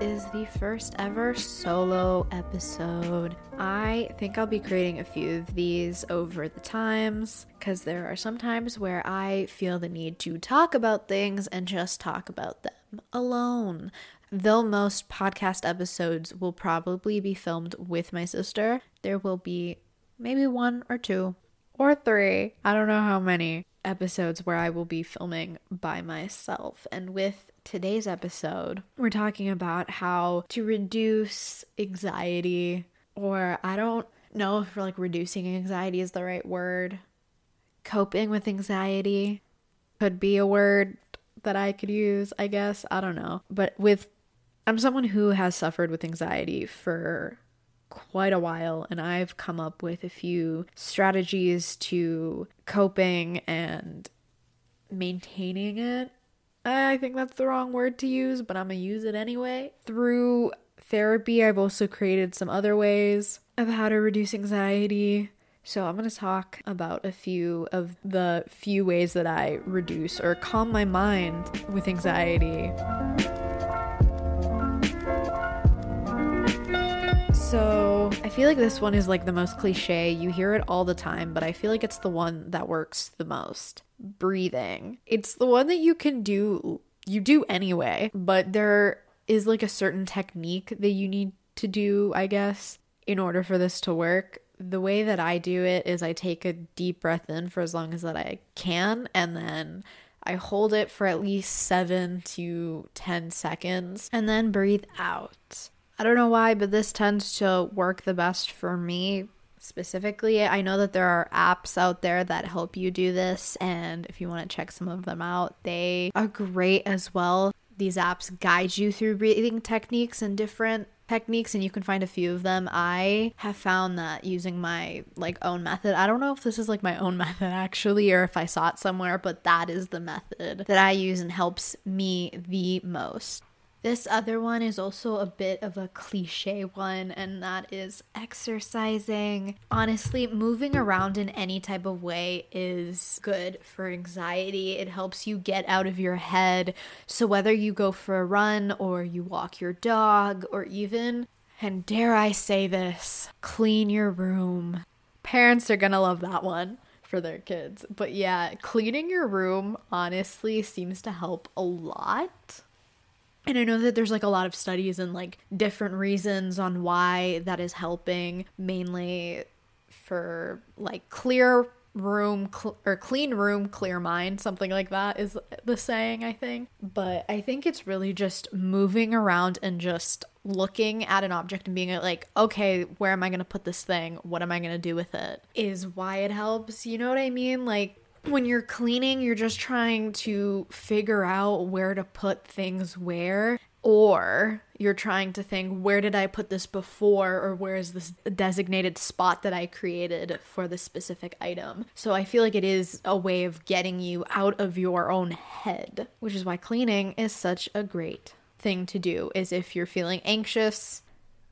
is the first ever solo episode. I think I'll be creating a few of these over the times because there are some times where I feel the need to talk about things and just talk about them alone. Though most podcast episodes will probably be filmed with my sister, there will be maybe one or two or three, I don't know how many episodes where I will be filming by myself. And with today's episode, we're talking about how to reduce anxiety, or I don't know if like reducing anxiety is the right word. Coping with anxiety could be a word that I could use, I guess. I don't know. But with, I'm someone who has suffered with anxiety for quite a while and I've come up with a few strategies to coping and maintaining it. I think that's the wrong word to use, but I'm gonna use it anyway. Through therapy, I've also created some other ways of how to reduce anxiety. So, I'm to talk about a few of the few ways that I reduce or calm my mind with anxiety. So, I feel like this one is like the most cliche. You hear it all the time, but I feel like it's the one that works the most. Breathing. It's the one that you can do you do anyway, but there is like a certain technique that you need to do, I guess, in order for this to work. The way that I do it is I take a deep breath in for as long as that I can and then I hold it for at least 7 to 10 seconds and then breathe out. I don't know why, but this tends to work the best for me specifically. I know that there are apps out there that help you do this, and if you want to check some of them out, they are great as well. These apps guide you through breathing techniques and different techniques and you can find a few of them. I have found that using my like own method. I don't know if this is like my own method actually or if I saw it somewhere, but that is the method that I use and helps me the most. This other one is also a bit of a cliche one, and that is exercising. Honestly, moving around in any type of way is good for anxiety. It helps you get out of your head. So, whether you go for a run or you walk your dog, or even, and dare I say this, clean your room. Parents are gonna love that one for their kids. But yeah, cleaning your room honestly seems to help a lot. And I know that there's like a lot of studies and like different reasons on why that is helping, mainly for like clear room cl- or clean room, clear mind, something like that is the saying, I think. But I think it's really just moving around and just looking at an object and being like, okay, where am I going to put this thing? What am I going to do with it? Is why it helps. You know what I mean? Like, when you're cleaning, you're just trying to figure out where to put things where, or you're trying to think, where did I put this before, or where is this designated spot that I created for this specific item. So I feel like it is a way of getting you out of your own head, which is why cleaning is such a great thing to do, is if you're feeling anxious.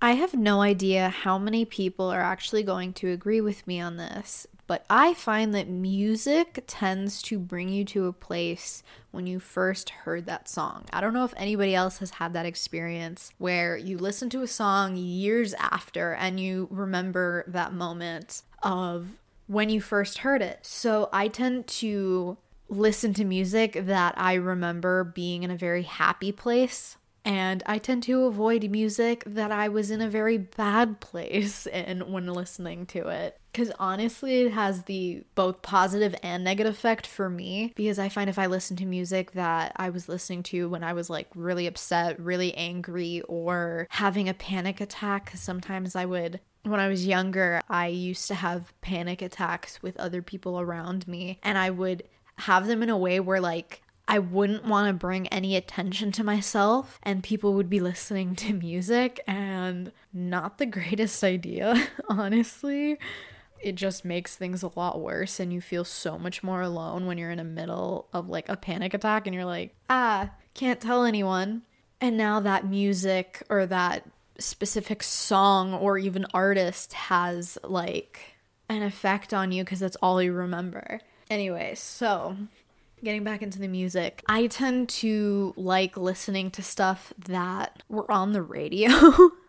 I have no idea how many people are actually going to agree with me on this, but I find that music tends to bring you to a place when you first heard that song. I don't know if anybody else has had that experience where you listen to a song years after and you remember that moment of when you first heard it. So I tend to listen to music that I remember being in a very happy place and I tend to avoid music that I was in a very bad place in when listening to it. Because honestly, it has the both positive and negative effect for me. Because I find if I listen to music that I was listening to when I was like really upset, really angry, or having a panic attack, sometimes I would when I was younger, I used to have panic attacks with other people around me, and I would have them in a way where, like, I wouldn't want to bring any attention to myself and people would be listening to music and not the greatest idea, honestly. It just makes things a lot worse and you feel so much more alone when you're in the middle of like a panic attack and you're like, "Ah, can't tell anyone." And now that music or that specific song or even artist has like an effect on you because that's all you remember. Anyway, so getting back into the music, I tend to like listening to stuff that were on the radio,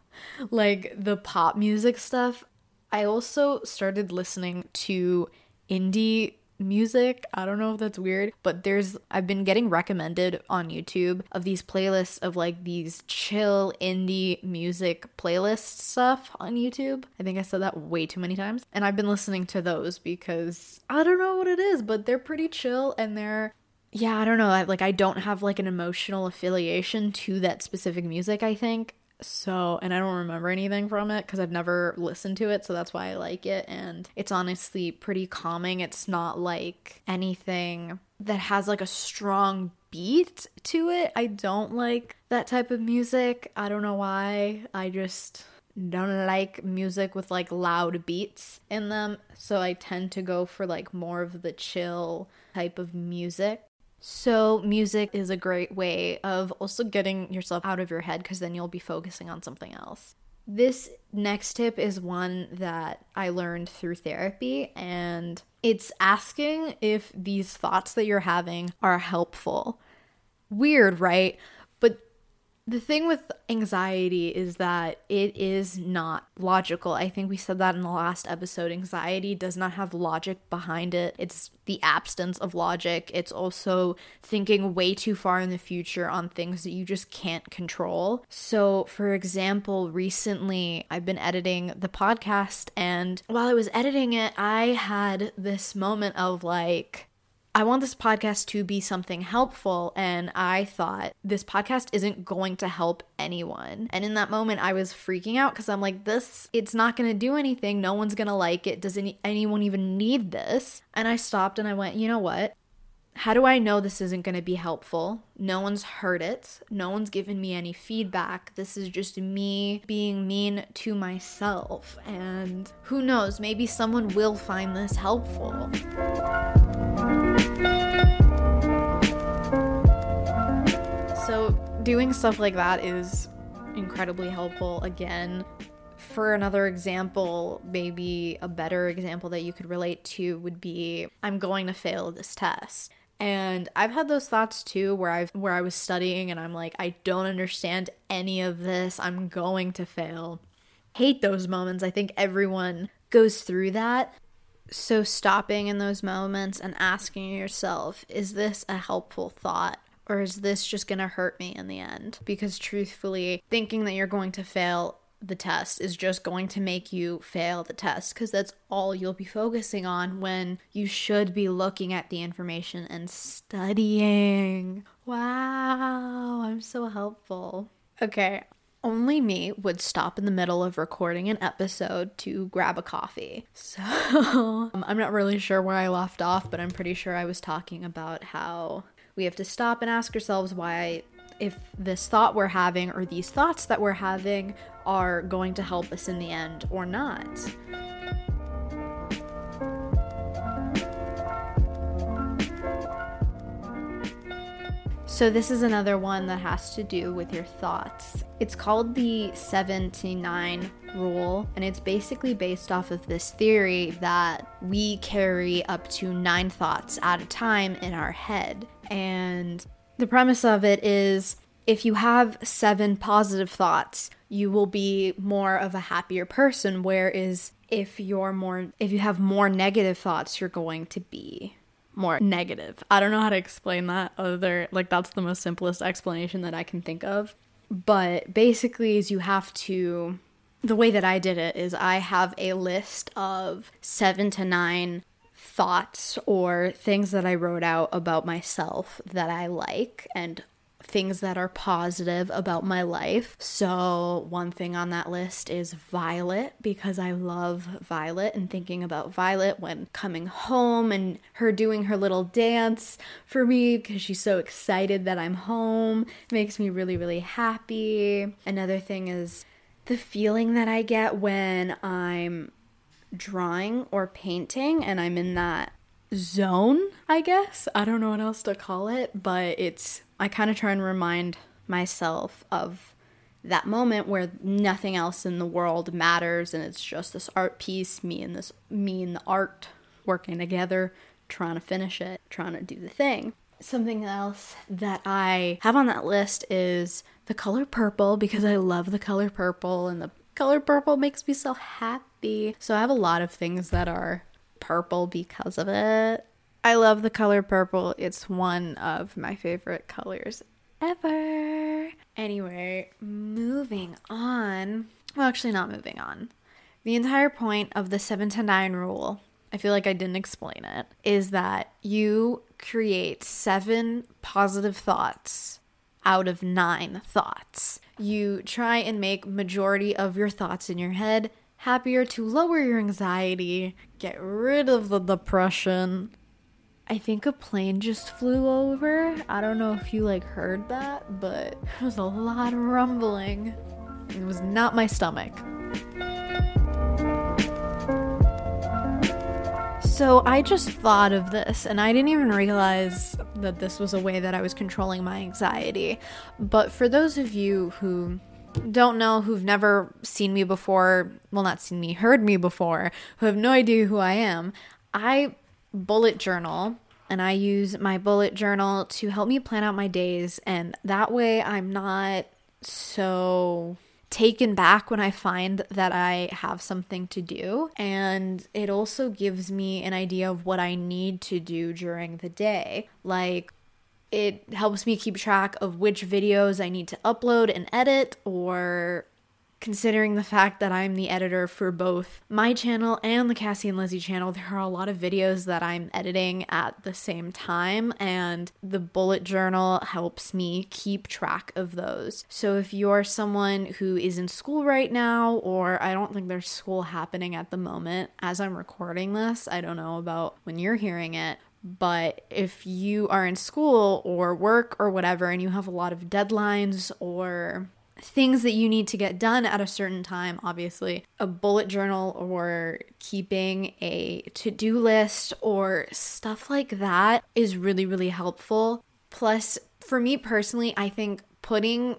like the pop music stuff. I also started listening to indie music. I don't know if that's weird, but there's I've been getting recommended on YouTube of these playlists of like these chill indie music playlist stuff on YouTube. I think I said that way too many times. And I've been listening to those because I don't know what it is, but they're pretty chill and they're yeah, I don't know. I, like I don't have like an emotional affiliation to that specific music, I think. So, and I don't remember anything from it because I've never listened to it. So that's why I like it. And it's honestly pretty calming. It's not like anything that has like a strong beat to it. I don't like that type of music. I don't know why. I just don't like music with like loud beats in them. So I tend to go for like more of the chill type of music. So, music is a great way of also getting yourself out of your head because then you'll be focusing on something else. This next tip is one that I learned through therapy, and it's asking if these thoughts that you're having are helpful. Weird, right? The thing with anxiety is that it is not logical. I think we said that in the last episode. Anxiety does not have logic behind it. It's the absence of logic. It's also thinking way too far in the future on things that you just can't control. So, for example, recently I've been editing the podcast, and while I was editing it, I had this moment of like, I want this podcast to be something helpful. And I thought this podcast isn't going to help anyone. And in that moment, I was freaking out because I'm like, this, it's not going to do anything. No one's going to like it. Does any, anyone even need this? And I stopped and I went, you know what? How do I know this isn't going to be helpful? No one's heard it. No one's given me any feedback. This is just me being mean to myself. And who knows, maybe someone will find this helpful. Doing stuff like that is incredibly helpful. Again, for another example, maybe a better example that you could relate to would be I'm going to fail this test. And I've had those thoughts too where I've where I was studying and I'm like I don't understand any of this. I'm going to fail. Hate those moments. I think everyone goes through that. So, stopping in those moments and asking yourself, is this a helpful thought? Or is this just gonna hurt me in the end? Because truthfully, thinking that you're going to fail the test is just going to make you fail the test because that's all you'll be focusing on when you should be looking at the information and studying. Wow, I'm so helpful. Okay, only me would stop in the middle of recording an episode to grab a coffee. So um, I'm not really sure where I left off, but I'm pretty sure I was talking about how we have to stop and ask ourselves why, if this thought we're having or these thoughts that we're having are going to help us in the end or not. So, this is another one that has to do with your thoughts. It's called the 79 rule, and it's basically based off of this theory that we carry up to nine thoughts at a time in our head. And the premise of it is if you have seven positive thoughts, you will be more of a happier person. Whereas if you're more, if you have more negative thoughts, you're going to be more negative. I don't know how to explain that other like that's the most simplest explanation that I can think of. But basically is you have to the way that I did it is I have a list of 7 to 9 thoughts or things that I wrote out about myself that I like and things that are positive about my life. So, one thing on that list is Violet because I love Violet and thinking about Violet when coming home and her doing her little dance for me because she's so excited that I'm home makes me really, really happy. Another thing is the feeling that I get when I'm drawing or painting and I'm in that zone, I guess. I don't know what else to call it, but it's I kind of try and remind myself of that moment where nothing else in the world matters and it's just this art piece, me and this me and the art working together trying to finish it, trying to do the thing. Something else that I have on that list is the color purple because I love the color purple and the color purple makes me so happy. So I have a lot of things that are purple because of it. I love the color purple. It's one of my favorite colors ever. Anyway, moving on. Well, actually, not moving on. The entire point of the 7 to 9 rule, I feel like I didn't explain it, is that you create seven positive thoughts out of nine thoughts. You try and make majority of your thoughts in your head happier to lower your anxiety, get rid of the depression. I think a plane just flew over. I don't know if you like heard that, but there was a lot of rumbling. It was not my stomach. So I just thought of this and I didn't even realize that this was a way that I was controlling my anxiety. But for those of you who don't know, who've never seen me before, well, not seen me, heard me before, who have no idea who I am, I bullet journal and I use my bullet journal to help me plan out my days. And that way I'm not so taken back when I find that I have something to do. And it also gives me an idea of what I need to do during the day. Like, it helps me keep track of which videos I need to upload and edit or considering the fact that I'm the editor for both my channel and the Cassie and Lizzie channel, there are a lot of videos that I'm editing at the same time, and the bullet journal helps me keep track of those. So if you're someone who is in school right now, or I don't think there's school happening at the moment as I'm recording this, I don't know about when you're hearing it, but if you are in school or work or whatever and you have a lot of deadlines or things that you need to get done at a certain time, obviously, a bullet journal or keeping a to do list or stuff like that is really, really helpful. Plus, for me personally, I think putting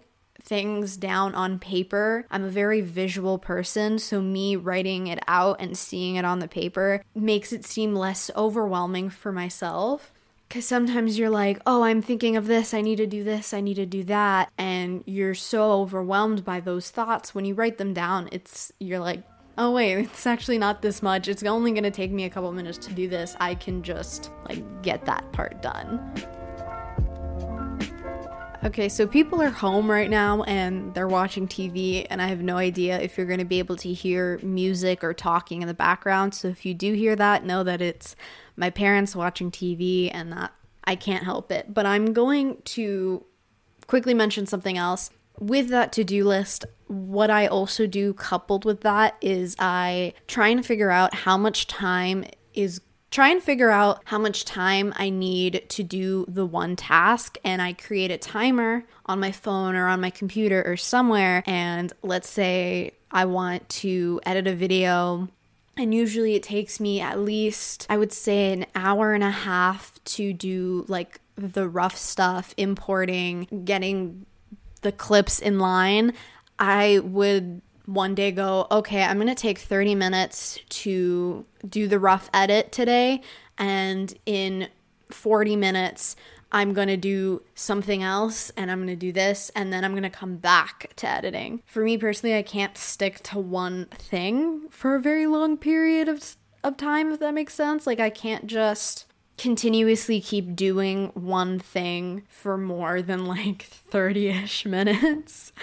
things down on paper. I'm a very visual person, so me writing it out and seeing it on the paper makes it seem less overwhelming for myself. Because sometimes you're like, oh, I'm thinking of this, I need to do this, I need to do that. And you're so overwhelmed by those thoughts. When you write them down, it's, you're like, oh, wait, it's actually not this much. It's only to take me a couple minutes to do this. I can just, like, get that part done. Okay, so people are home right now and they're watching TV, and I have no idea if you're going to be able to hear music or talking in the background. So if you do hear that, know that it's my parents watching TV and that I can't help it. But I'm going to quickly mention something else. With that to do list, what I also do coupled with that is I try and figure out how much time is try and figure out how much time I need to do the one task and I create a timer on my phone or on my computer or somewhere and let's say I want to edit a video and usually it takes me at least I would say an hour and a half to do like the rough stuff, importing, getting the clips in line. I would one day go, okay, I'm going to take 30 minutes to do the rough edit today. And in 40 minutes, I'm going to do something else and I'm going to do this and then I'm going to come back to editing. For me personally, I can't stick to one thing for a very long period of of time if that makes sense. Like I can't just continuously keep doing one thing for more than like 30ish minutes.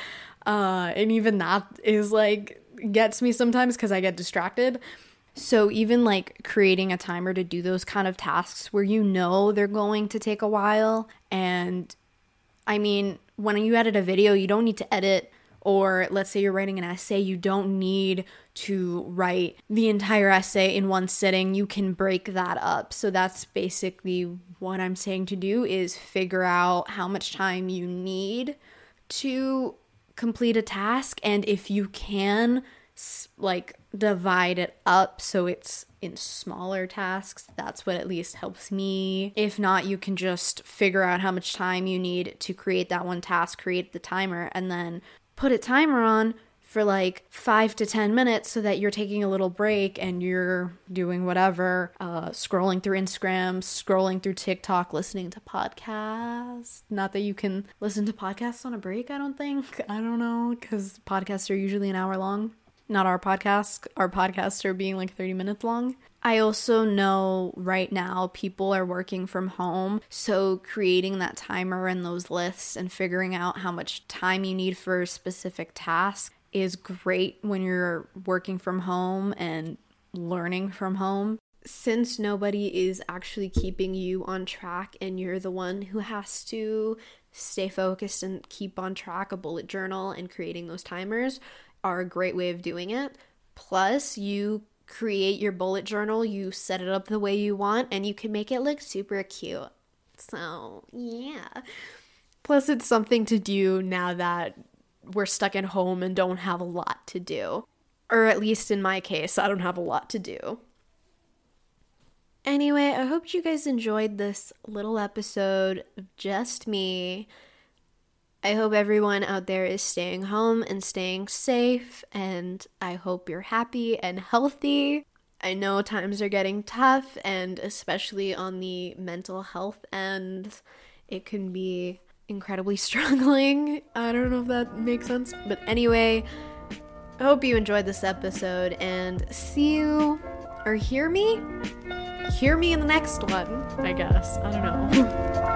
Uh, and even that is like gets me sometimes because I get distracted. So, even like creating a timer to do those kind of tasks where you know they're going to take a while. And I mean, when you edit a video, you don't need to edit, or let's say you're writing an essay, you don't need to write the entire essay in one sitting. You can break that up. So, that's basically what I'm saying to do is figure out how much time you need to complete a task and if you can like divide it up so it's in smaller tasks that's what at least helps me. If not you can just figure out how much time you need to create that one task create the timer and then put a timer on for like five to 10 minutes so that you're taking a little break and you're doing whatever, uh, scrolling through Instagram, scrolling through TikTok, listening to podcasts. Not that you can listen to podcasts on a break, I don't think. I don't know, because podcasts are usually an hour long. Not our podcast. Our podcasts are being like 30 minutes long. I also know right now people are working from home, so creating that timer and those lists and figuring out how much time you need for a specific task is great when you're working from home and learning from home. Since nobody is actually keeping you on track and you're the one who has to stay focused and keep on track, a bullet journal and creating those timers are a great way of doing it. Plus, you create your bullet journal, you set it up the way you want, and you can make it look super cute. So, yeah. Plus, it's something to do now that we're stuck at home and don't have a lot to do. Or at least in my case, I don't have a lot to do. Anyway, I hope you guys enjoyed this little episode of just me. I hope everyone out there is staying home and staying safe, and I hope you're happy and healthy. I know times are getting tough, and especially on the mental health end, it can be incredibly struggling. I don't know if that makes sense, but anyway, I hope you enjoyed this episode and see you or hear me? Hear me in the next one, I guess. I don't know.